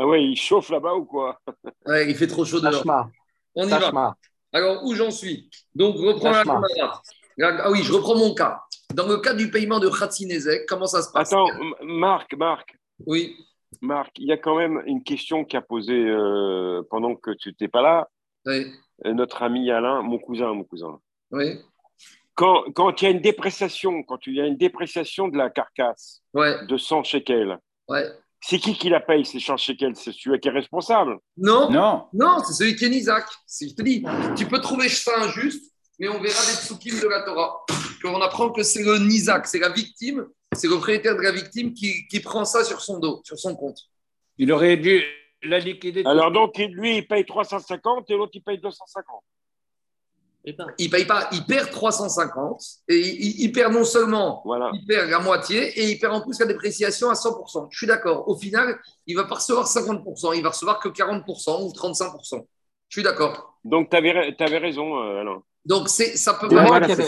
Ah ouais, il chauffe là-bas ou quoi? Ouais, il fait trop chaud dehors. On y va. Alors, où j'en suis? Donc, reprends la. Ah oui, je reprends mon cas. Dans le cas du paiement de Khatsinezek, comment ça se passe? Attends, Marc, Marc, Oui, Marc, il y a quand même une question qui a posé euh, pendant que tu n'étais pas là, oui, euh, notre ami Alain, mon cousin, mon cousin. oui. Quand, quand il y a une dépréciation, quand il y a une dépréciation de la carcasse Ouais, de 100 shekels, ouais. C'est qui qui la paye, ces 100 shekels C'est celui qui est responsable. Non, Non. non, c'est celui qui est Isaac. Je te dis, tu peux trouver ça injuste, mais on verra des psukim de la Torah. Qu'on apprend que c'est le Nizak, c'est la victime, c'est le propriétaire de la victime qui, qui prend ça sur son dos, sur son compte. Il aurait dû la liquider. Alors donc, lui, il paye 350 et l'autre, il paye 250. Il paye pas, il perd 350 et il, il perd non seulement Voilà. il perd la moitié et il perd en plus la dépréciation à 100%. Je suis d'accord. Au final, il va pas recevoir 50%, il va recevoir que 40% ou 35%. Je suis d'accord. Donc, tu avais, raison, euh, Alain. Donc c'est ça peut paraître, qui c'est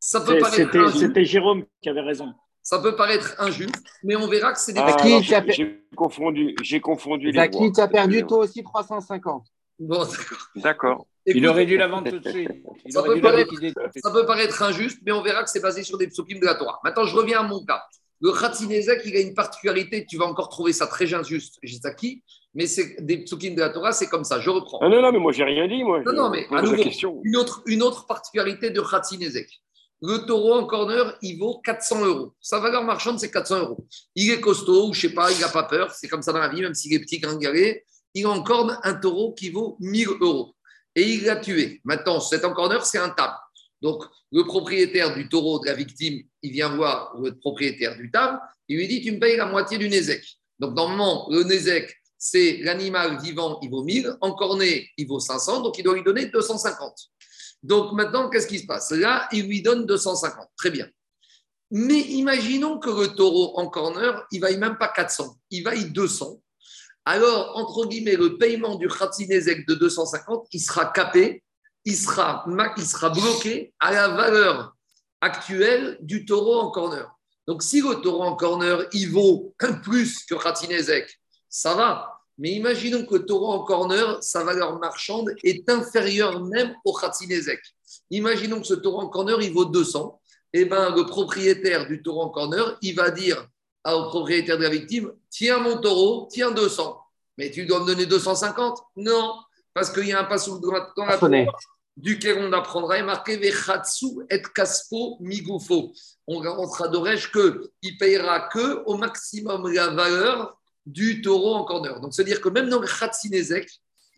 ça. peut paraître C'était Jérôme qui avait raison. ça peut paraître injuste, mais on verra que c'est des Ah, qui j'ai confondu, j'ai confondu les Zaki, voix. tu as perdu toi aussi 350. Bon, d'accord. D'accord. Il aurait dû la vendre tout de suite. Il Ça aurait peut dû la paraître-. Ça peut paraître injuste, mais on verra que c'est basé sur des psukim de la Torah. Maintenant, je reviens à mon cas. Le Khatinezek, il a une particularité, tu vas encore trouver ça très injuste, Jizaki, mais c'est des psukim de la Torah, c'est comme ça. Je reprends. Ah non, non, mais moi, j'ai rien dit, moi. Non, non, mais à nouveau. Une autre, une autre particularité de Khatinezek. Le taureau en corner, il vaut 400 euros. Sa valeur marchande, c'est 400 euros. Il est costaud, ou je sais pas, il n'a pas peur. C'est comme ça dans la vie, même s'il est petit, gringalé. Il en corne un taureau qui vaut 1000 euros. Et il l'a tué. Maintenant, cet en corner, c'est un table. Donc, le propriétaire du taureau de la victime, il vient voir le propriétaire du table. Il lui dit Tu me payes la moitié du Nézek. Donc, normalement, le Nézek, c'est l'animal vivant, il vaut 1000. En corné, il vaut 500. Donc, il doit lui donner 250. Donc maintenant, qu'est-ce qui se passe? Là, il lui donne 250. Très bien. Mais imaginons que le taureau en corner, il vaille même pas 400, il vaille 200. Alors, entre guillemets, le paiement du Khatsinezek de 250, il sera capé, il sera, ma- il sera bloqué à la valeur actuelle du taureau en corner. Donc, si le taureau en corner, il vaut plus que Khatsinezek, ça va. Mais imaginons que le taureau en corner, sa valeur marchande est inférieure même au Khatsinezek. Imaginons que ce taureau en corner, il vaut 200. Eh bien, le propriétaire du taureau en corner, il va dire au propriétaire de la victime Tiens mon taureau, tiens 200. Mais tu dois me donner 250 Non, parce qu'il y a un passage dans la. Torah duquel on apprendra est marqué Vechatsu et Kaspo Migufo. On rentrera d'Oresh que il payera que au maximum la valeur du taureau en corner. Donc, c'est-à-dire que même dans le Khatsinezek,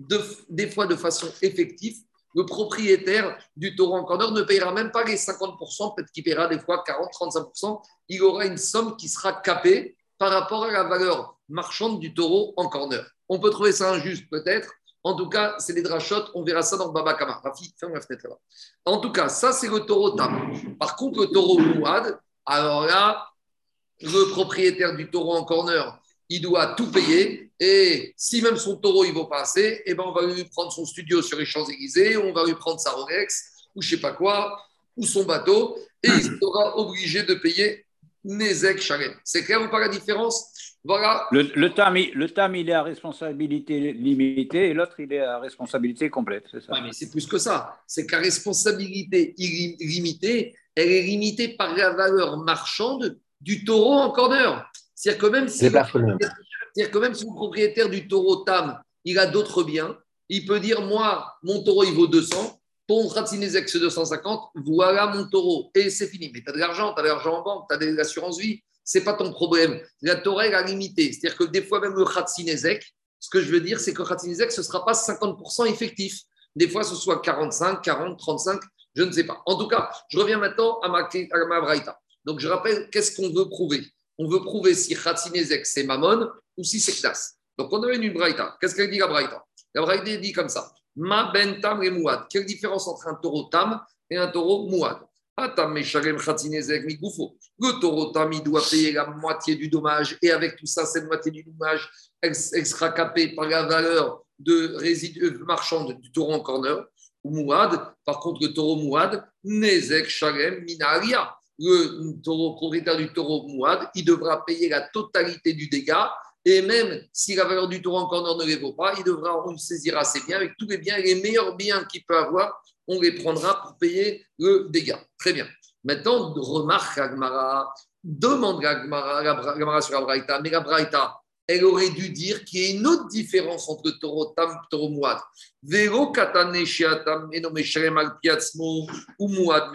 de- des fois de façon effective, le propriétaire du taureau en corner ne payera même pas les 50%, peut-être qu'il paiera des fois 40-35%. Il aura une somme qui sera capée par rapport à la valeur marchande du taureau en corner. On peut trouver ça injuste, peut-être. En tout cas, c'est des drachotes. On verra ça dans le Baba Kama. Rafi, ferme la fenêtre là-bas. En tout cas, ça, c'est le taureau tam. Par contre, le taureau mouad, alors là, le propriétaire du taureau en corner, il doit tout payer. Et si même son taureau, il ne vaut pas assez, eh ben, on va lui prendre son studio sur les Champs-Élysées, on va lui prendre sa Rolex, ou je ne sais pas quoi, ou son bateau, et il sera obligé de payer Nezek Shalem. C'est clair ou pas la différence? Voilà. Le, le, tam, il, le tam, il est à responsabilité limitée et l'autre, il est à responsabilité complète. C'est ça? Ouais, mais c'est plus que ça. C'est que la responsabilité limitée, elle est limitée par la valeur marchande du taureau en corner. C'est-à-dire que même si C'est. C'est-à-dire que même si le propriétaire du taureau Tam, il a d'autres biens, il peut dire Moi, mon taureau, il vaut 200. Ton Khatsinezek, c'est 250. Voilà mon taureau. Et c'est fini. Mais tu as de l'argent, tu as de l'argent en banque, tu as de l'assurance vie. Ce n'est pas ton problème. La Torah, elle a limité. C'est-à-dire que des fois, même le Khatsinezek, ce que je veux dire, c'est que le Khatsinezek, ce ne sera pas 50% effectif. Des fois, ce soit 45, 40, 35, je ne sais pas. En tout cas, je reviens maintenant à ma, à ma braïta. Donc, je rappelle, qu'est-ce qu'on veut prouver? On veut prouver si Khatsinezek, c'est Mammon ou si c'est Knas. Donc, on a une braïta. Qu'est-ce qu'elle dit, la braïta? La braïta dit comme ça Ma ben tam et mouad. Quelle différence entre un taureau tam et un taureau mouad? Migoufo. Le taureau tam, doit payer la moitié du dommage. Et avec tout ça, cette moitié du dommage, elle, elle sera capée par la valeur de résidus marchande du taureau en corner ou mouad. Par contre, le taureau mouad, nezek shalem minaria. Le taureau, propriétaire du taureau mouad, il devra payer la totalité du dégât Et même si la valeur du taureau en corner ne les vaut pas, il devra on saisira ses biens avec tous les biens, les meilleurs biens qu'il peut avoir, on les prendra pour payer le dégât. Très bien. Maintenant, remarque Agmara, demande Agmara, Agmara sur la Braïta, mais la Braïta, elle aurait dû dire qu'il y a une autre différence entre taureau tam et taureau mouad. Véro katane shiatam eno meshalem al ou al.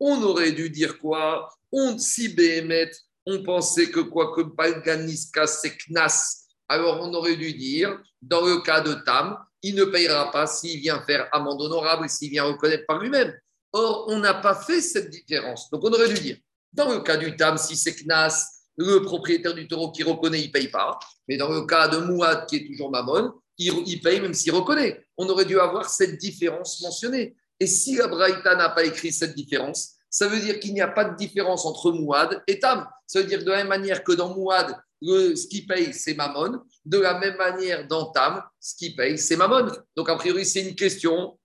On aurait dû dire quoi? On si béhémet, on pensait que quoi que balganiska c'est knas. Alors on aurait dû dire, dans le cas de tam, il ne payera pas s'il vient faire amende honorable et s'il vient reconnaître par lui-même. Or, on n'a pas fait cette différence. Donc on aurait dû dire, dans le cas du tam, si c'est knas, le propriétaire du taureau qui reconnaît, il ne paye pas. Mais dans le cas de Mouad, qui est toujours Mammon, il, paye même s'il reconnaît. On aurait dû avoir cette différence mentionnée. Et si la Braïta n'a pas écrit cette différence, ça veut dire qu'il n'y a pas de différence entre Mouad et Tam. Ça veut dire de la même manière que dans Mouad, ce qui paye, c'est Mammon. De la même manière, dans Tam, ce qui paye, c'est Mammon. Donc, a priori, c'est une question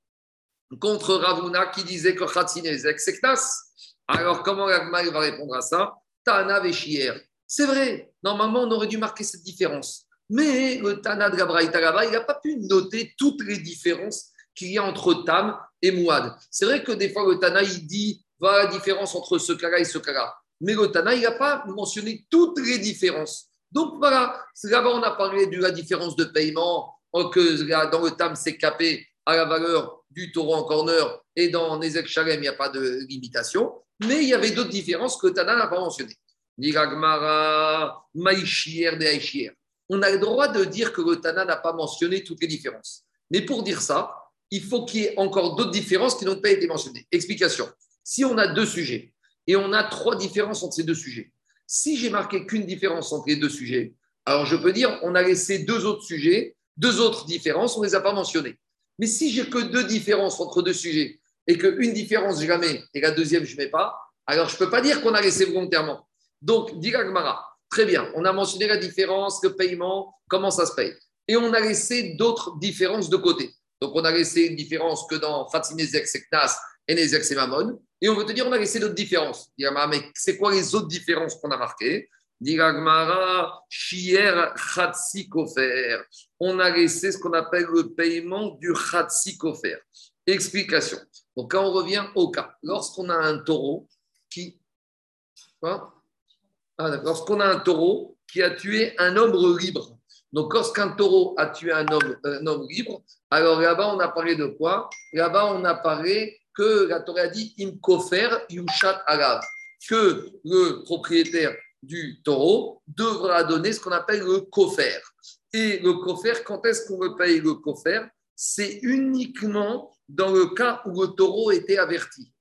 contre Ravuna qui disait que Khatsinezek, c'est Knas. Alors, comment Ragma va répondre à ça? Tana Véchier. C'est vrai, normalement, on aurait dû marquer cette différence. Mais le Tana de Gabraïta il n'a pas pu noter toutes les différences qu'il y a entre Tam et Mouad. C'est vrai que des fois, le Tana, il dit voilà la différence entre ce cas-là et ce cas-là. Mais le Tana, il n'a pas mentionné toutes les différences. Donc voilà, là-bas, on a parlé de la différence de paiement, que dans le Tam, c'est capé à la valeur du taureau en corner et dans Nezek Shalem, il n'y a pas de limitation. Mais il y avait d'autres différences que Tana n'a pas mentionnées. On a le droit de dire que le Tana n'a pas mentionné toutes les différences. Mais pour dire ça, il faut qu'il y ait encore d'autres différences qui n'ont pas été mentionnées. Explication. Si on a deux sujets et on a trois différences entre ces deux sujets, si j'ai marqué qu'une différence entre les deux sujets, alors je peux dire on a laissé deux autres sujets, deux autres différences, on ne les a pas mentionnées. Mais si j'ai que deux différences entre deux sujets et qu'une différence jamais et la deuxième je ne mets pas, alors je ne peux pas dire qu'on a laissé volontairement. Donc, dit très bien, on a mentionné la différence, le paiement, comment ça se paye. Et on a laissé d'autres différences de côté. Donc, on a laissé une différence que dans Fatimezek, c'est Knas, et Nezek, c'est. Et on veut te dire, on a laissé d'autres différences. Mais c'est quoi les autres différences qu'on a marquées? On a laissé ce qu'on appelle le paiement du Khatsi Explication. Donc, quand on revient au cas, lorsqu'on a un taureau qui. Quoi ah, lorsqu'on a un taureau qui a tué un homme libre. Donc, lorsqu'un taureau a tué un homme, un homme libre, alors là-bas, on a parlé de quoi? Là-bas, on a parlé que la Torah a dit Imkofer Yushat Alav, que le propriétaire du taureau devra donner ce qu'on appelle le kofer. Et le kofer, quand est-ce qu'on veut payer le kofer? C'est uniquement dans le cas où le taureau était averti.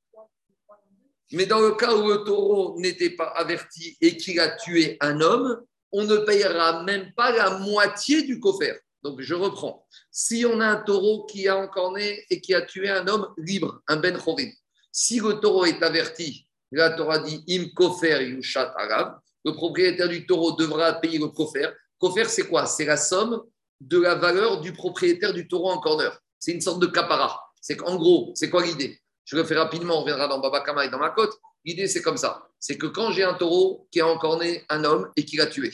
Mais dans le cas où le taureau n'était pas averti et qu'il a tué un homme, on ne payera même pas la moitié du coffre. Donc je reprends. Si on a un taureau qui a encorné et qui a tué un homme libre, un ben chorim, si le taureau est averti, la Torah dit im kofer yushat arab, le propriétaire du taureau devra payer le kofer. Kofer, c'est quoi? C'est la somme de la valeur du propriétaire du taureau en corner. C'est une sorte de capara. C'est qu'en gros, c'est quoi l'idée? Je le fais rapidement, on reviendra dans Babakama et dans ma côte. L'idée, c'est comme ça. C'est que quand j'ai un taureau qui a encorné un homme et qui l'a tué,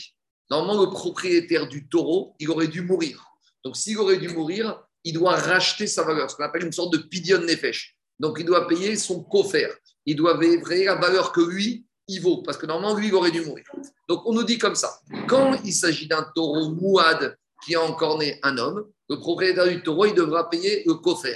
normalement, le propriétaire du taureau, il aurait dû mourir. Donc, s'il aurait dû mourir, il doit racheter sa valeur, ce qu'on appelle une sorte de pidion nefesh. Donc, il doit payer son coffre. Il doit payer la valeur que lui, il vaut. Parce que normalement, lui, il aurait dû mourir. Donc, on nous dit comme ça. Quand il s'agit d'un taureau mouad qui a encorné un homme, le propriétaire du taureau, il devra payer le coffre.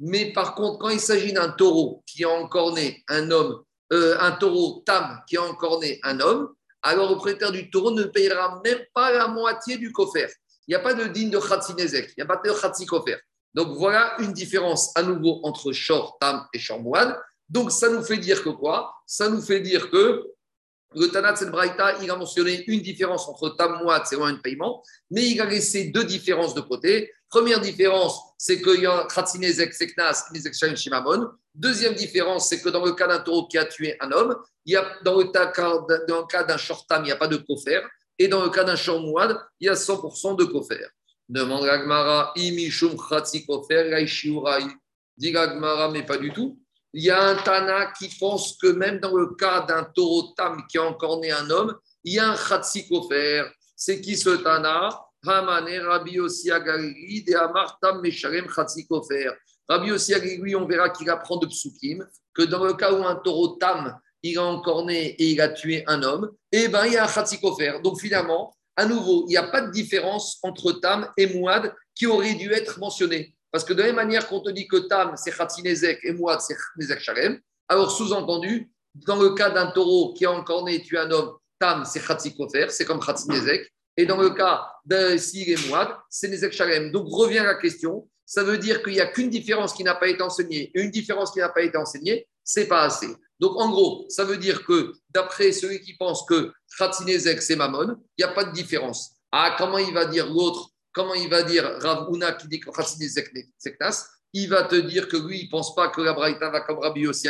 Mais par contre, quand il s'agit d'un taureau qui a né un homme, euh, un taureau tam qui a né un homme, alors le propriétaire du taureau ne payera même pas la moitié du coffre. Il n'y a pas de digne de Khatsinezek, il n'y a pas de Khatsi Donc voilà une différence à nouveau entre Shor, Tam et Shor Donc ça nous fait dire que quoi? Ça nous fait dire que le Tanat Braïta, il a mentionné une différence entre Tam Mouad, c'est un paiement, mais il a laissé deux différences de côté. Première différence, c'est qu'il y a Khatsinezek Seknas, Nezek Shimamon. Deuxième différence, c'est que dans le cas d'un taureau qui a tué un homme, il y a, dans le cas d'un shortam, il n'y a pas de kofer. Et dans le cas d'un shormouad, il y a 100% de kofer. Demande Gagmara, Imishum Khatsi Kofer, Dit Gagmara, mais pas du tout. Il y a un Tana qui pense que même dans le cas d'un taureau tam qui a encore né un homme, il y a un Khatsi Kofer. C'est qui ce Tana? Hamane Rabbi Agalili de Amartam Mesharem Kofer. Rabbi Yossi Agalili, on verra qu'il apprend de Psukim que dans le cas où un taureau tam, il a encorné et il a tué un homme, eh ben il y a un Kofer. Donc finalement, à nouveau, il n'y a pas de différence entre tam et mouad qui aurait dû être mentionné. Parce que de la même manière qu'on te dit que tam, c'est Khatinezek et mouad, c'est Nezek Sharem, alors sous-entendu, dans le cas d'un taureau qui a encorné et tué un homme, tam, c'est Kofer, c'est comme Khatinezek. Et dans le cas d'un s'il est mouad, c'est Nezek Sharem. Donc revient la question, ça veut dire qu'il n'y a qu'une différence qui n'a pas été enseignée une différence qui n'a pas été enseignée, c'est pas assez. Donc, en gros, ça veut dire que d'après celui qui pense que Khatsinezek, c'est Mammon, il n'y a pas de différence. Ah, comment il va dire l'autre Comment il va dire Rav Una qui dit que Knas Il va te dire que lui, il ne pense pas que la Braïta va comme Rabbi aussi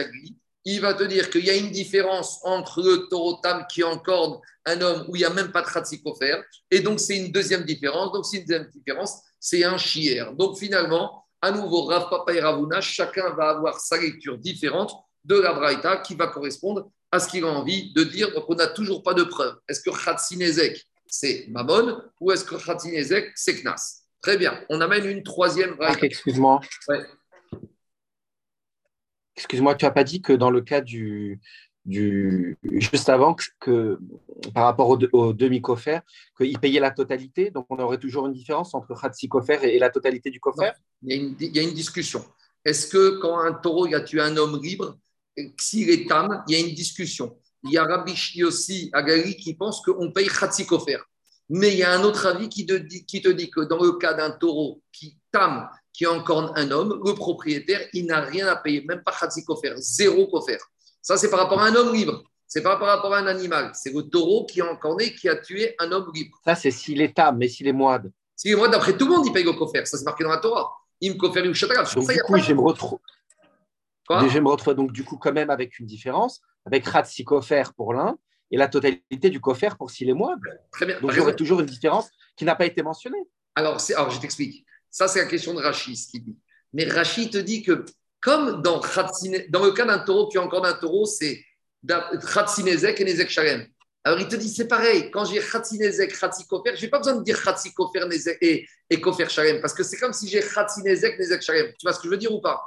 Il va te dire qu'il y a une différence entre le taureau-tam qui encorde un homme où il n'y a même pas de Khatsikofer. Et donc, c'est une deuxième différence. Donc, c'est une deuxième différence, c'est un chier. Donc, finalement, à nouveau, Rav Papa et Ravuna, chacun va avoir sa lecture différente de la Braïta qui va correspondre à ce qu'il a envie de dire. Donc, on n'a toujours pas de preuve. Est-ce que Khatsinezek, c'est Mammon ou est-ce que Khatsinezek, c'est Knas? Très bien. On amène une troisième Braïta. Excuse-moi. Excuse-moi, tu n'as pas dit que dans le cas du, juste avant que, par rapport au, demi-coffert, qu'il payait la totalité, donc on aurait toujours une différence entre Khatsi Kofer et, la totalité du coffert il, y, a une, discussion. Est-ce que quand un taureau a tué un homme libre, s'il est tam, il y a une discussion. Il y a Rabbi aussi Agali qui pense qu'on paye Khatikofer. Mais il y a un autre avis qui te, dit, que dans le cas d'un taureau qui tam, qui encorne un homme, le propriétaire, il n'a rien à payer, même pas Khatikofer, zéro kofer. Ça, c'est par rapport à un homme libre. C'est pas par rapport à un animal. C'est le taureau qui a encorné, qui a tué un homme libre. Ça, c'est s'il est tam, mais s'il est moide. S'il est moide, d'après tout le monde, il paye le kofer. Ça, c'est marqué dans la Torah. Il me kofer, il Donc, du coup, je me retrouve. Je me retrouve donc du coup quand même avec une différence, avec Ratsi Kofer pour l'un et la totalité du Kofer pour s'il est moins. Très bien. Donc j'aurais toujours une différence qui n'a pas été mentionnée. Alors, alors je t'explique. Ça, c'est la question de Rachid, ce qu'il dit. Mais Rachid te dit que, comme dans, le cas d'un taureau, qui est encore d'un taureau, c'est Khatsinezek et Nezek Shalem. Alors, il te dit, c'est pareil. Quand j'ai Khatsinezek, Khatsi Kofer, je n'ai pas besoin de dire Khatsi Kofer et, et Kofer Shalem, parce que c'est comme si j'ai Khatsinezek, Nezek Shalem. Tu vois ce que je veux dire ou pas?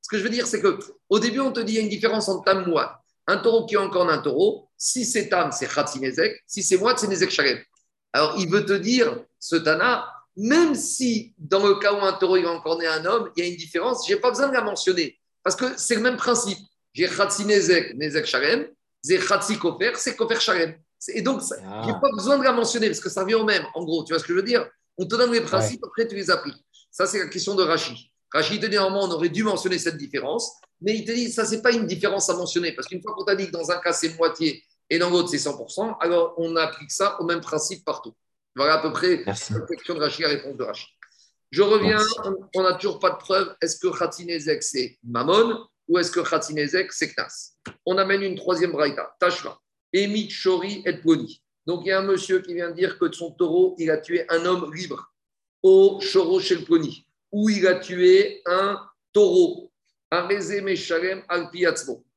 Ce que je veux dire, c'est qu'au début, on te dit qu'il y a une différence entre tam mouad. Un taureau qui est encore un taureau, si c'est tam, c'est khatinezek, si c'est mouad, c'est nezek shalem. Alors, il veut te dire, ce tana, même si dans le cas où un taureau il va encore né un homme, il y a une différence, je n'ai pas besoin de la mentionner. Parce que c'est le même principe. J'ai khatinezek, nezek shalem, j'ai khatsi kofer, c'est kofer shalem. Et donc, ah. je n'ai pas besoin de la mentionner parce que ça vient au même, en gros. Tu vois ce que je veux dire? On te donne les principes, après tu les appliques. Ça, c'est la question de Rachid. Rachid normalement, on aurait dû mentionner cette différence, mais il te dit ça, c'est pas une différence à mentionner, parce qu'une fois qu'on t'a dit que dans un cas, c'est moitié et dans l'autre, c'est 100%, alors on applique ça au même principe partout. Voilà à peu près la question de Rachid, la réponse de Rachid. Je reviens, on n'a toujours pas de preuve. Est-ce que Khatinezek, c'est Mammon ou est-ce que Khatinezek, c'est Knas? On amène une troisième braïta, Tashva. Emi Chori et Poni. Donc il y a un monsieur qui vient dire que de son taureau, il a tué un homme libre au Choro chez le Poni où il a tué un taureau, un Meshalem al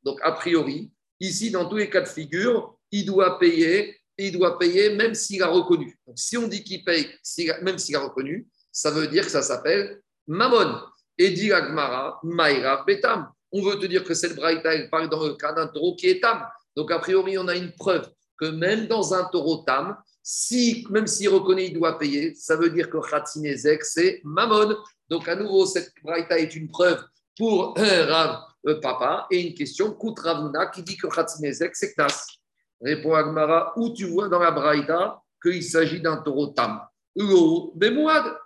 Donc, a priori, ici, dans tous les cas de figure, il doit payer, il doit payer même s'il a reconnu. Donc, si on dit qu'il paye, même s'il a reconnu, ça veut dire que ça s'appelle Mammon. Et dit Agmara, Maïra Betam. On veut te dire que cette braïta, elle parle dans le cas d'un taureau qui est tam. Donc, a priori, on a une preuve que même dans un taureau tam, même s'il reconnaît, il doit payer, ça veut dire que Khatinezek, c'est Mammon. Donc, à nouveau, cette braïta est une preuve pour un Rav euh, Papa et une question, Kout Ravuna, qui dit que Khatsinezek, c'est Knas. Répond Agmara, où tu vois dans la braïta qu'il s'agit d'un taureau tam mais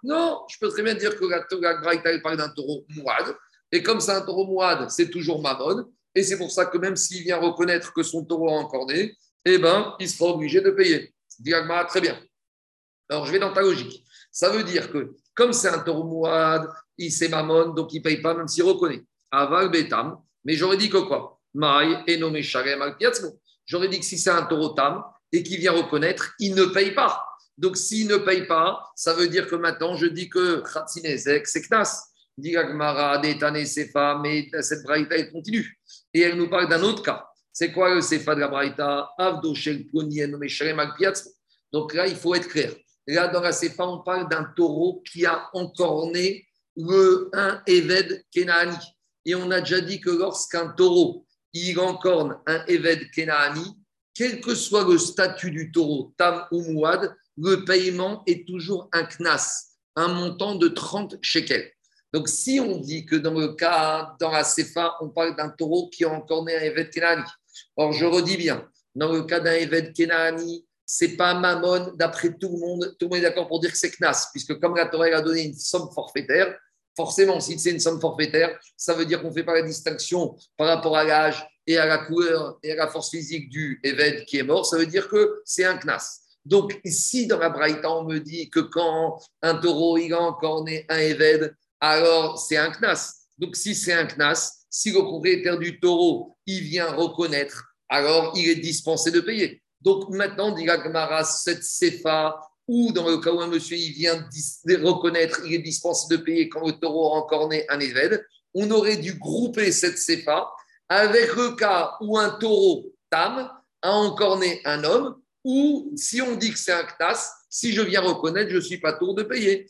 non, je peux très bien dire que la, la braïta parle d'un taureau Mouad. Et comme c'est un taureau Mouad, c'est toujours Mammon. Et c'est pour ça que même s'il vient reconnaître que son taureau a encorné, eh ben, il sera obligé de payer. Dit Agmara, très bien. Alors, je vais dans ta logique. Ça veut dire que comme c'est un taureau mouad, il sait mamon, donc il ne paye pas, même s'il reconnaît. Aval betam. Mais j'aurais dit que quoi? Maï et nommé J'aurais dit que si c'est un taureau tam et qu'il vient reconnaître, il ne paye pas. Donc s'il ne paye pas, ça veut dire que maintenant je dis que Khatsinezek, c'est Knas. Dit Détane, Sefa, mais cette braïta, elle continue. Et elle nous parle d'un autre cas. C'est quoi le Sefa de la braïta? Donc là, il faut être clair. Là, dans la CFA, on parle d'un taureau qui a encorné le, un Eved Kenani. Et on a déjà dit que lorsqu'un taureau, il encorne un Eved Kenani, quel que soit le statut du taureau, Tam ou Mouad, le paiement est toujours un knas, un montant de 30 shekels. Donc, si on dit que dans le cas, dans la CFA, on parle d'un taureau qui a encorné un Eved Kenani, or je redis bien, dans le cas d'un Eved Kenani, c'est pas Mammon, d'après tout le monde, tout le monde est d'accord pour dire que c'est Knas, puisque comme la Torah a donné une somme forfaitaire, forcément, si c'est une somme forfaitaire, ça veut dire qu'on ne fait pas la distinction par rapport à l'âge et à la couleur et à la force physique du Eved qui est mort, ça veut dire que c'est un Knas. Donc, si dans la Braïta, on me dit que quand un taureau, il a encore un Eved, alors c'est un Knas. Donc, si c'est un Knas, si le propriétaire du taureau, il vient reconnaître, alors il est dispensé de payer. Donc maintenant, dit Gmara, cette CFA, ou dans le cas où un monsieur il vient reconnaître, il est dispensé de payer quand le taureau a encore né un évêque, on aurait dû grouper cette CFA avec le cas où un taureau tam a encore né un homme, ou si on dit que c'est un ktas, si je viens reconnaître, je ne suis pas tour de payer.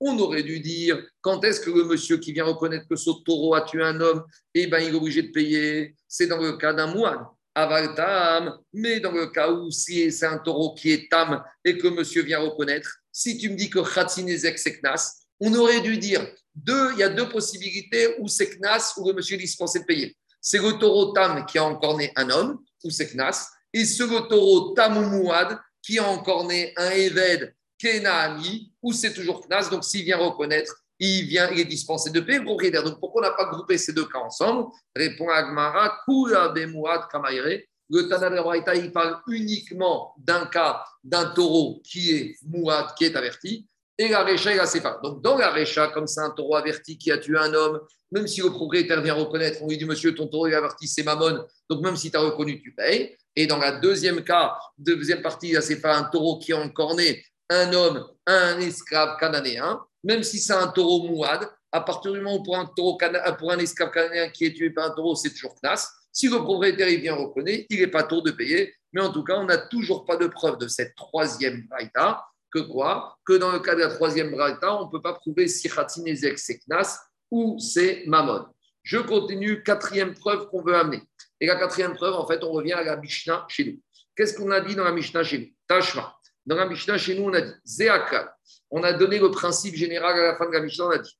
On aurait dû dire quand est-ce que le monsieur qui vient reconnaître que ce taureau a tué un homme, eh ben, il est obligé de payer? C'est dans le cas d'un moine. Avaltam, mais dans le cas où si c'est un taureau qui est tam et que monsieur vient reconnaître, si tu me dis que Khatsinezek c'est Knas, on aurait dû dire deux, il y a deux possibilités où c'est Knas ou le monsieur est dispensé de payer. C'est le taureau tam qui a encore né un homme, ou c'est Knas, et ce le taureau tam ou mouad qui a encore né un Eved Kenaami, ou c'est toujours Knas. Donc, s'il vient reconnaître, il, vient, il est dispensé de payer le propriétaire. Donc, pourquoi on n'a pas groupé ces deux cas ensemble? Répond Agmara, Kula Bemouad Kamaire. Le Tana de il parle uniquement d'un cas d'un taureau qui est Mouad, qui est averti, et la Récha et la Sefa. Donc, dans la Récha, comme c'est un taureau averti qui a tué un homme, même si le propriétaire vient reconnaître, on lui dit Monsieur, ton taureau est averti, c'est Mammon, donc même si tu as reconnu, tu payes. Et dans la deuxième cas, deuxième partie, la Sefa, un taureau qui est encorné, un homme, un esclave cananéen, même si c'est un taureau mouad, à partir du moment où pour un, taureau, pour un esclave cananéen qui est tué par un taureau, c'est toujours classe. Si le propriétaire il vient reconnaître, il n'est pas tour de payer. Mais en tout cas, on n'a toujours pas de preuve de cette troisième braïta. Que quoi? Que dans le cas de la troisième braïta, on ne peut pas prouver si Khatinezek c'est Knas ou c'est Mammon. Je continue, quatrième preuve qu'on veut amener. Et la quatrième preuve, en fait, on revient à la Mishnah chez nous. Qu'est-ce qu'on a dit dans la Mishnah chez nous? Tashma. Dans la Mishnah, chez nous, on a dit Zéakal. On a donné le principe général à la fin de la Mishnah. On a dit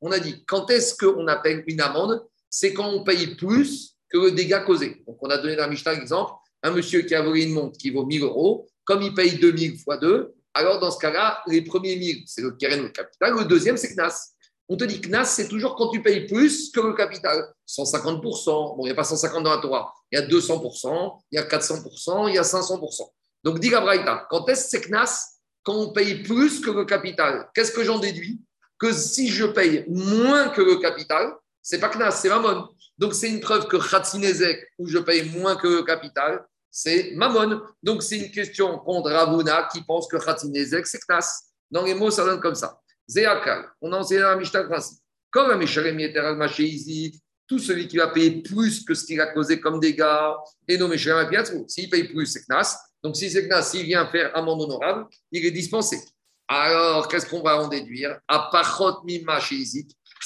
On a dit quand est-ce qu'on appelle une amende? C'est quand on paye plus que le dégât causé. Donc, on a donné dans la Mishnah l'exemple un monsieur qui a volé une montre qui vaut 1000 euros. Comme il paye 2000 fois 2, alors dans ce cas-là, les premiers 1000, c'est le keren, le capital. Le deuxième, c'est Knas. On te dit que NAS, c'est toujours quand tu payes plus que le capital. 150%. Bon, il n'y a pas 150 dans la Torah. Il y a 200%, il y a 400%, il y a 500%. Donc, dit Gabraïta, quand est-ce que c'est KNAS Quand on paye plus que le capital? Qu'est-ce que j'en déduis? Que si je paye moins que le capital, c'est pas KNAS, c'est Mammon. Donc, c'est une preuve que Khatsinezek, où je paye moins que le capital, c'est Mammon. Donc, c'est une question contre Ravuna qui pense que Khatsinezek, c'est KNAS. Dans les mots, ça donne comme ça. Zéakal, on a enseigné dans la Mishnah principe. Comme un Meshalem Yeteral Machéizi, tout celui qui va payer plus que ce qu'il a causé comme dégâts, et non Apiatzou, s'il paye plus, c'est Knas. Donc si c'est Knas, s'il vient faire amende honorable, il est dispensé. Alors, qu'est-ce qu'on va en déduire? À Pachot Mima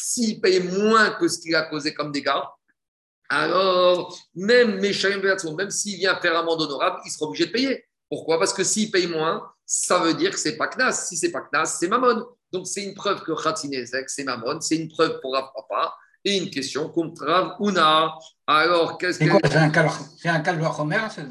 s'il paye moins que ce qu'il a causé comme dégâts, alors même Meshalem même s'il vient faire amende honorable, il sera obligé de payer. Pourquoi? Parce que s'il paye moins, ça veut dire que c'est pas Knas. Si c'est pas Knas, c'est Mammon. Donc, c'est une preuve que Khatinezek, c'est Mammon, c'est une preuve pour Rav Papa et une question contre Rav Una. Alors, qu'est-ce que. C'est un Kalvachomer, c'est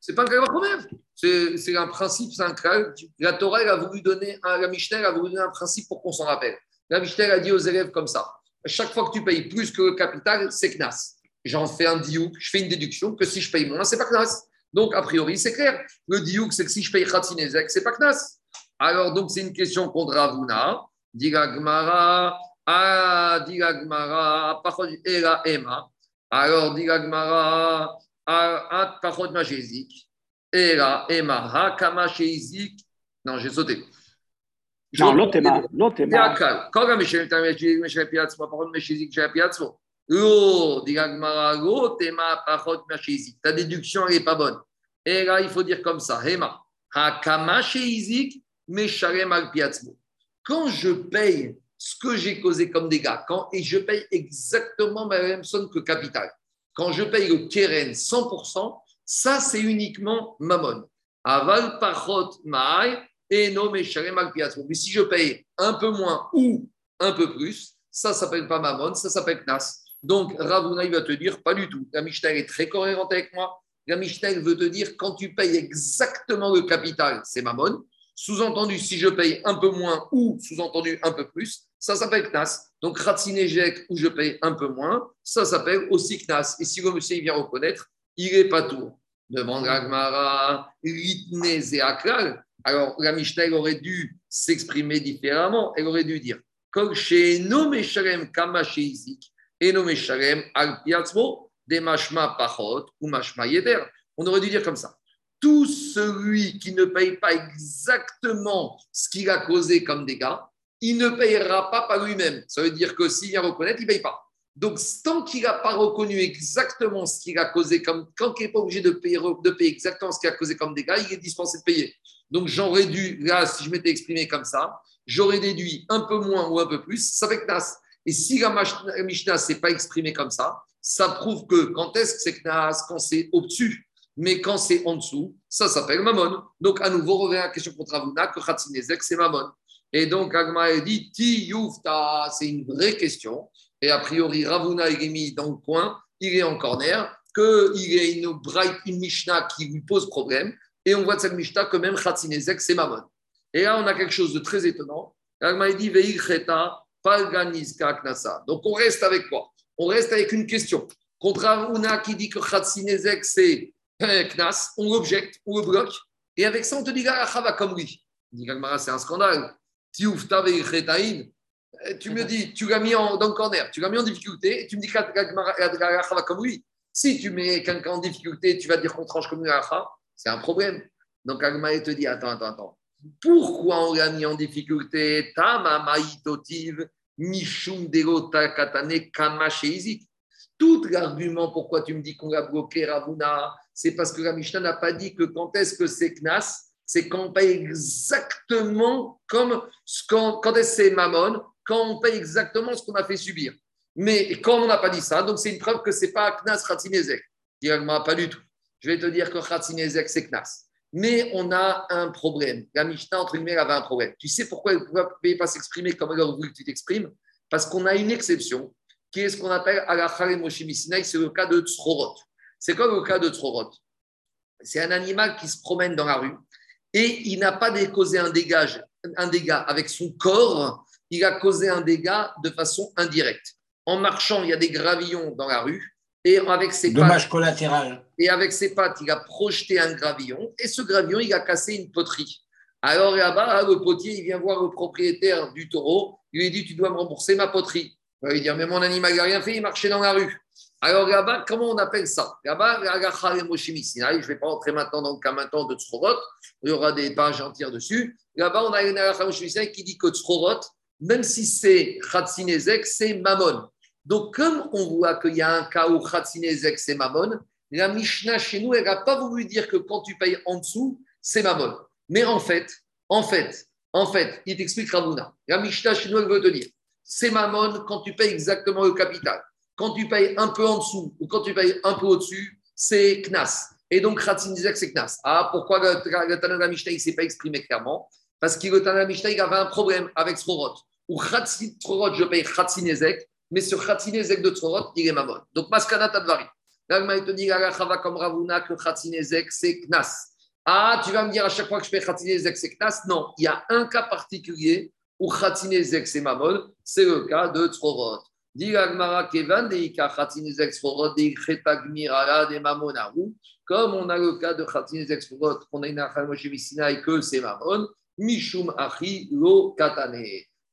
C'est pas un Kalvachomer. C'est un principe, c'est un Kal. La Torah, elle a voulu donner, la Mishnah, a voulu donner un principe pour qu'on s'en rappelle. La Mishnah a dit aux élèves comme ça chaque fois que tu payes plus que le capital, c'est Knas. J'en fais un diouk, je fais une déduction que si je paye moins, c'est pas Knas. Donc, a priori, c'est clair. Le diouk, c'est que si je paye Khatinezek, c'est pas Knas. Alors, donc, c'est une question contre Ravuna. Dit Gmara, ah, dit Gmara, Ela Emma. Alors, dit Gmara, At ah, ah, Pachod Machezik. Ela Emma, Hakama Sheizik. Non, j'ai sauté. Non, l'autre Emma. L'autre Emma. Quand la Michel Tamachizik, Michel Piatzmo, Pachod Machezik, Michel Piatzmo. Lo, dit Gmara, Lo, Tema, Pachod Machezik. Ta déduction, elle n'est pas bonne. Et là, il faut dire comme ça. Emma, Hakama Sheizik. Meshalem al Quand je paye ce que j'ai causé comme dégâts, quand, et je paye exactement la même somme que capital, quand je paye le keren 100%, ça c'est uniquement mammon. Aval parot maï et no meshalem al Mais si je paye un peu moins ou un peu plus, ça ne s'appelle pas mammon, ça s'appelle knas. Donc Ravuna, il va te dire pas du tout. La Mishnah est très cohérente avec moi. La Mishnah veut te dire quand tu payes exactement le capital, c'est mammon. Sous-entendu, si je paye un peu moins ou sous-entendu un peu plus, ça s'appelle Knas. Donc Ratzinejek, où je paye un peu moins, ça s'appelle aussi Knas. Et si le monsieur il vient reconnaître, il est pas tout. Demande Ragmara, Ritne Zeakral. Alors la Mishnah aurait dû s'exprimer différemment. Elle aurait dû dire Kol she'eno meshalem kama she'izik, eno meshalem al piatzmo, de mashma pachot ou mashma yeder. On aurait dû dire comme ça tout celui qui ne paye pas exactement ce qu'il a causé comme dégâts, il ne payera pas par lui-même. Ça veut dire que s'il vient reconnaître, il ne paye pas. Donc, tant qu'il n'a pas reconnu exactement ce qu'il a causé comme. Quand il n'est pas obligé de payer, exactement ce qu'il a causé comme dégâts, il est dispensé de payer. Donc, j'aurais dû, là, si je m'étais exprimé comme ça, j'aurais déduit un peu moins ou un peu plus, ça fait Knas. Et si la Mishnah ne s'est pas exprimée comme ça, ça prouve que quand est-ce que c'est Knas Quand c'est au-dessus? Mais quand c'est en dessous, ça s'appelle Mammon. Donc, à nouveau, revient à la question contre Avuna, que Khatsinezek, c'est Mammon. Et donc, Agma dit, Ti Youfta, c'est une vraie question. Et a priori, Ravuna est mis dans le coin, il est en corner, qu'il y a une bright, une Mishnah qui lui pose problème. Et on voit de cette Mishnah que même Khatsinezek, c'est Mammon. Et là, on a quelque chose de très étonnant. Agma dit, Veil Cheta, Palganizka Knasa. Donc, on reste avec quoi? On reste avec une question. Contre Ravuna qui dit que Khatsinezek, c'est Knas, on l'objecte, on le bloque, et avec ça, on te dit Garacha va comme lui. C'est un scandale. Euh, Tu me dis, tu l'as mis en, dans le corner, tu l'as mis en difficulté, et tu me dis Garacha va comme lui. Si tu mets quelqu'un en difficulté, tu vas dire qu'on tranche comme Garacha, c'est un problème. Donc Gagmara te dit Attends, attends, attends. Pourquoi on l'a mis en difficulté? Mishum delota katane. Tout l'argument pourquoi tu me dis qu'on l'a bloqué, Ravuna, c'est parce que la Mishnah n'a pas dit que quand est-ce que c'est Knas, c'est quand on paye exactement comme quand, est-ce c'est Mammon, quand on paye exactement ce qu'on a fait subir. Mais quand on n'a pas dit ça, donc c'est une preuve que c'est pas Knas Khatzinezek. Directement, pas du tout. Je vais te dire que Khatzinezek, c'est Knas. Mais on a un problème. La Mishnah, entre guillemets, avait un problème. Tu sais pourquoi elle ne pouvait pas s'exprimer comme elle aurait voulu que tu t'exprimes? Parce qu'on a une exception qui est ce qu'on appelle Alachare Moshe Misinaï, c'est le cas de Tzrorot. C'est quoi le cas de Tzrorot? C'est un animal qui se promène dans la rue et il n'a pas causé un dégât, un dégât avec son corps, il a causé un dégât de façon indirecte. En marchant, il y a des gravillons dans la rue et avec ses pattes, Dommage collatéral. et avec ses pattes, il a projeté un gravillon et ce gravillon, il a cassé une poterie. Alors là-bas, le potier, il vient voir le propriétaire du taureau, il lui dit Tu dois me rembourser ma poterie. Il va lui dire Mais mon animal n'a rien fait, il marchait dans la rue. Alors là-bas, comment on appelle ça? Là-bas, je ne vais pas rentrer maintenant dans le cas maintenant de Tzrorot, il y aura des pages entières dessus. Là-bas, on a une Agacha qui dit que Tzrorot, même si c'est Khatsinezek, c'est Mammon. Donc, comme on voit qu'il y a un cas où Khatsinezek, c'est Mammon, la Mishnah chez nous, elle n'a pas voulu dire que quand tu payes en dessous, c'est Mammon. Mais en fait, en fait, en fait, il t'explique Ravuna. La Mishnah chez nous, elle veut te dire, c'est Mammon quand tu payes exactement le capital. Quand tu payes un peu en dessous ou quand tu payes un peu au-dessus, c'est Knas. Et donc, Khatsinezek, c'est Knas. Ah, pourquoi le, le ne s'est pas exprimé clairement? Parce que le Tana de la Mishnah, avait un problème avec Srorot. Ou Srorot, je paye Khatsinezek, mais sur Khatsinezek de Srorot, il est Mammon. Donc, Maskana Tadvari. L'Agma, il te dit, comme Ravuna, que Khatsinezek, c'est Knas. Ah, tu vas me dire à chaque fois que je paye Khatsinezek, c'est Knas? Non, il y a un cas particulier où Khatsinezek, c'est Mammon, c'est le cas de Srorot. Comme on a le cas de Khatinezek Sforot, qu'on a une Achamoshimisina et que c'est Mammon, Mishum Achi Lo Katane.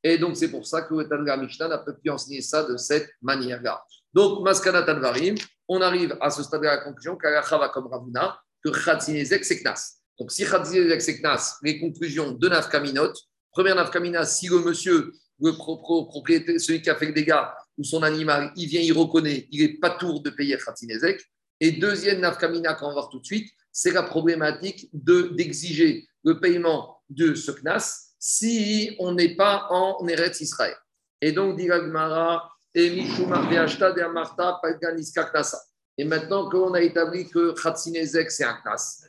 Et donc c'est pour ça que le Tanga Mishnah n'a pas pu enseigner ça de cette manière-là. Donc, Maskana Tanvarim, on arrive à ce stade de la conclusion qu'Alachava comme Ravuna, que Khatinezek c'est Knas. Donc si Khatinezek c'est Knas, les conclusions de Nafkaminot, Première nafkamina, si le monsieur, le propriétaire, celui qui a fait le dégât, ou son animal, il vient, il reconnaît, il n'est pas tour de payer Khatinezek. Et deuxième nafkamina qu'on va voir tout de suite, c'est la problématique d'exiger le paiement de ce knas si on n'est pas en Eretz Israël. Et donc, dit et Et maintenant qu'on a établi que Khatsinezek, c'est un knas,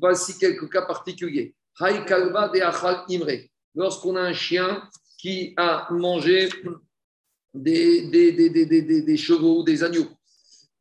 voici quelques cas particuliers. Lorsqu'on a un chien qui a mangé des, des, des, des, des chevaux ou des agneaux.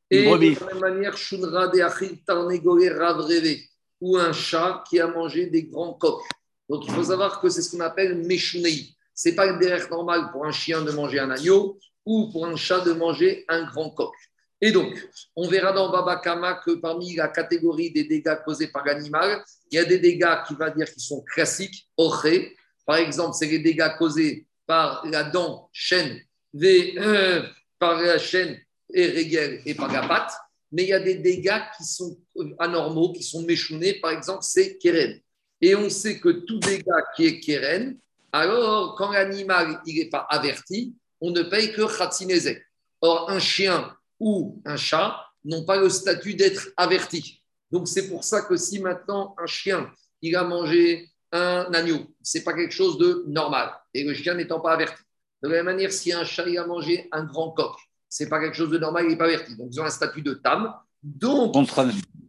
Et de la même manière, Shunra de Achil Tarnegole Ravreve, ou un chat qui a mangé des grands coqs. Donc il faut savoir que c'est ce qu'on appelle Meshunei. Ce n'est pas une derrière normal pour un chien de manger un agneau ou pour un chat de manger un grand coq. Et donc, on verra dans Baba Kama que parmi la catégorie des dégâts causés par l'animal, il y a des dégâts qui va dire qui sont classiques, oré. Par exemple, c'est les dégâts causés par la dent, chaîne, euh, par la chaîne et et par la patte. Mais il y a des dégâts qui sont anormaux, qui sont méchounés. Par exemple, c'est keren. Et on sait que tout dégât qui est keren, alors quand l'animal n'est pas averti, on ne paye que khatsinezek. Or, un chien ou un chat n'ont pas le statut d'être averti. Donc, c'est pour ça que si maintenant un chien, il a mangé un agneau, c'est pas quelque chose de normal. Et le chien n'étant pas averti. De la même manière, si un chat a mangé un grand coq, c'est pas quelque chose de normal, il n'est pas averti. Donc, ils ont un statut de tam. Donc,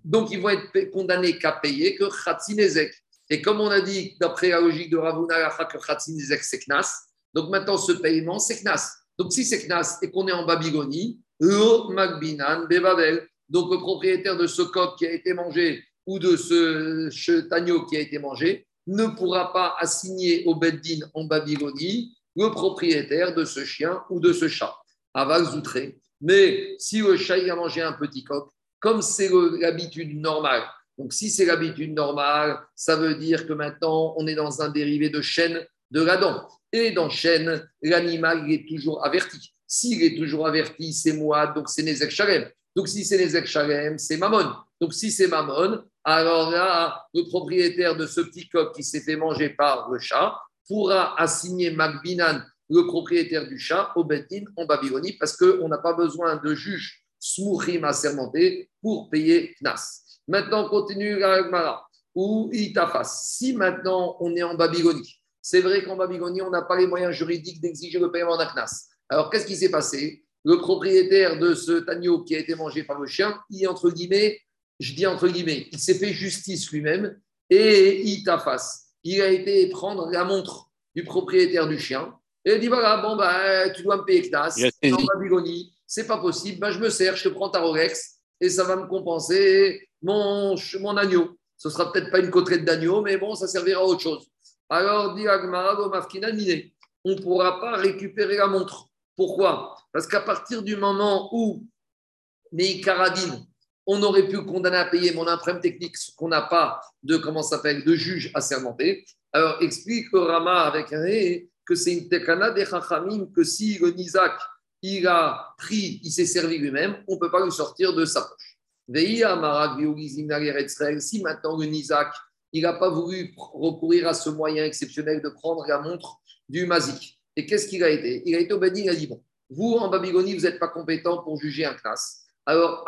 donc ils vont être condamnés qu'à payer que khatsinezek. Et comme on a dit, d'après la logique de Ravuna que khatsinezek, c'est knas. Donc, maintenant, ce paiement, c'est knas. Donc, si c'est knas et qu'on est en Babylonie, lo magbinan bebabel. Donc, le propriétaire de ce coq qui a été mangé ou de ce agneau qui a été mangé ne pourra pas assigner au Beddin en Babylonie le propriétaire de ce chien ou de ce chat. Aval zoutré. Mais si le chat a mangé un petit coq, comme c'est l'habitude normale, donc si c'est l'habitude normale, ça veut dire que maintenant on est dans un dérivé de chaîne de la dent. Et dans chaîne, l'animal est toujours averti. S'il est toujours averti, c'est moi, donc c'est Nezek Shalem. Donc si c'est Nezek Shalem, c'est Mammon. Donc si c'est Mammon, alors là, le propriétaire de ce petit coq qui s'est fait manger par le chat pourra assigner Magbinan le propriétaire du chat au Betin en Babylonie parce qu'on n'a pas besoin de juge smouchim assermenté pour payer Knas. Maintenant, continue la Gemara. Ou Itafas. Si maintenant on est en Babylonie, c'est vrai qu'en Babylonie, on n'a pas les moyens juridiques d'exiger le paiement d'un. Alors, qu'est-ce qui s'est passé? Le propriétaire de ce agneau qui a été mangé par le chien, il, entre guillemets, je dis entre guillemets, il s'est fait justice lui-même et Itafas. Il a été prendre la montre du propriétaire du chien et il dit voilà, bon, bah, tu dois me payer Knas, en Babylonie, c'est pas possible, bah, je me sers, je te prends ta Rolex et ça va me compenser mon, mon agneau. Ce sera peut-être pas une côtelette d'agneau, mais bon, ça servira à autre chose. Alors, dit Agmara, on ne pourra pas récupérer la montre. Pourquoi? Parce qu'à partir du moment où les caradines, on aurait pu condamner à payer, mon on technique qu'on n'a pas de, comment s'appelle, de juge assermenté. Alors, explique Rama avec un que c'est une tekana des chachamim, que si le Nizak, il a pris, il s'est servi lui-même, on ne peut pas lui sortir de sa poche. Si maintenant le Nizak, il n'a pas voulu recourir à ce moyen exceptionnel de prendre la montre du Mazik. Et qu'est-ce qu'il a été? Il a été au Béni, il a dit Bon, vous en Babylonie, vous n'êtes pas compétent pour juger un classe. Alors,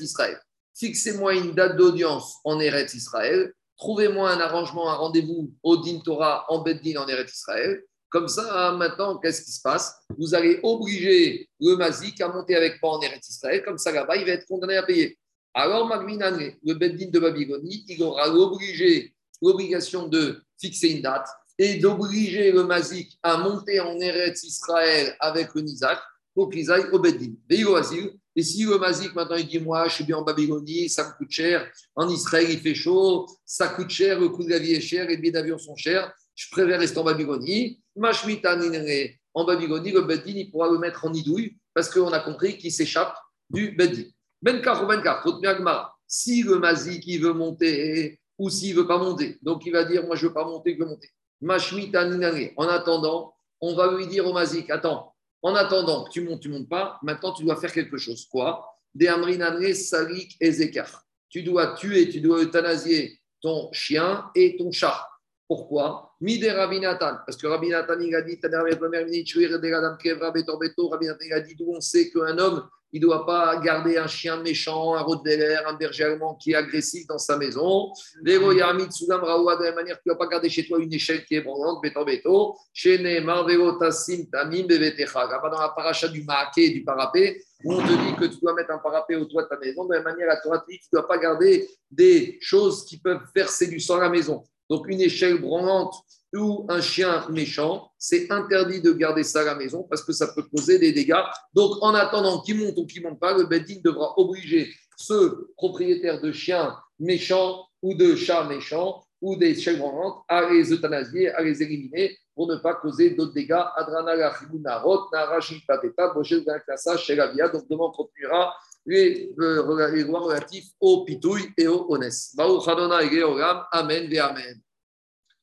Israël. Fixez-moi une date d'audience en Eretz Israël trouvez-moi un arrangement, un rendez-vous au Din Torah en Beddin en Eretz Israël. Comme ça, maintenant, qu'est-ce qui se passe? Vous allez obliger le Mazik à monter avec moi en Eretz Israël. Comme ça, là-bas, il va être condamné à payer. Alors, Magminane, le Beddin de Babylonie, il aura l'obligation de fixer une date et d'obliger le Mazik à monter en Eretz Israël avec le Nizak pour qu'ils aillent au Beddin. Et si le Mazik, maintenant, il dit Moi, je suis bien en Babylonie, ça me coûte cher. En Israël, il fait chaud, ça coûte cher, le coût de la vie est cher, les billets d'avion sont chers. Je préfère rester en Babylonie. En Babylonie, le Beddin, il pourra le mettre en idouille parce qu'on a compris qu'il s'échappe du Beddin. Benkar ou Benkar, si le Mazik, il veut monter ou s'il ne veut pas monter, donc il va dire Moi, je ne veux pas monter, je veux monter. En attendant, on va lui dire au Mazik Attends, en attendant que tu montes, tu montes pas, maintenant tu dois faire quelque chose. Quoi? Des salik et. Tu dois tuer, tu dois euthanasier ton chien et ton chat. Pourquoi? Mide Rabbi Nathan. Parce que Rabbi Nathan, il a dit, Rabbi Nathan, il a dit d'où on sait qu'un homme, il ne doit pas garder un chien méchant, un rottweiler, un berger allemand qui est agressif dans sa maison. Vero Yarmit Sugam Raoua, de la manière que tu ne vas pas garder chez toi une échelle qui est branlante, béton béton. Chez Neymar, Vero Tassim, Tamim, Bevetecha. Là-bas dans la paracha du Maaké et du parapet, où on te dit que tu dois mettre un parapet au toit de ta maison, de la manière à toi, tu ne dois pas garder des choses qui peuvent verser du sang à la maison. Donc une échelle branlante ou un chien méchant, c'est interdit de garder ça à la maison parce que ça peut causer des dégâts. Donc en attendant qu'il monte ou qu'il ne monte pas, le Bedin devra obliger ce propriétaire de chiens méchants ou de chats méchants ou des échelles branlantes à les euthanasier, à les éliminer pour ne pas causer d'autres dégâts. Donc demain on continuera les, euh, les lois relatifs au pitouille et au honest. Baruch Adonai Amen ve Amen.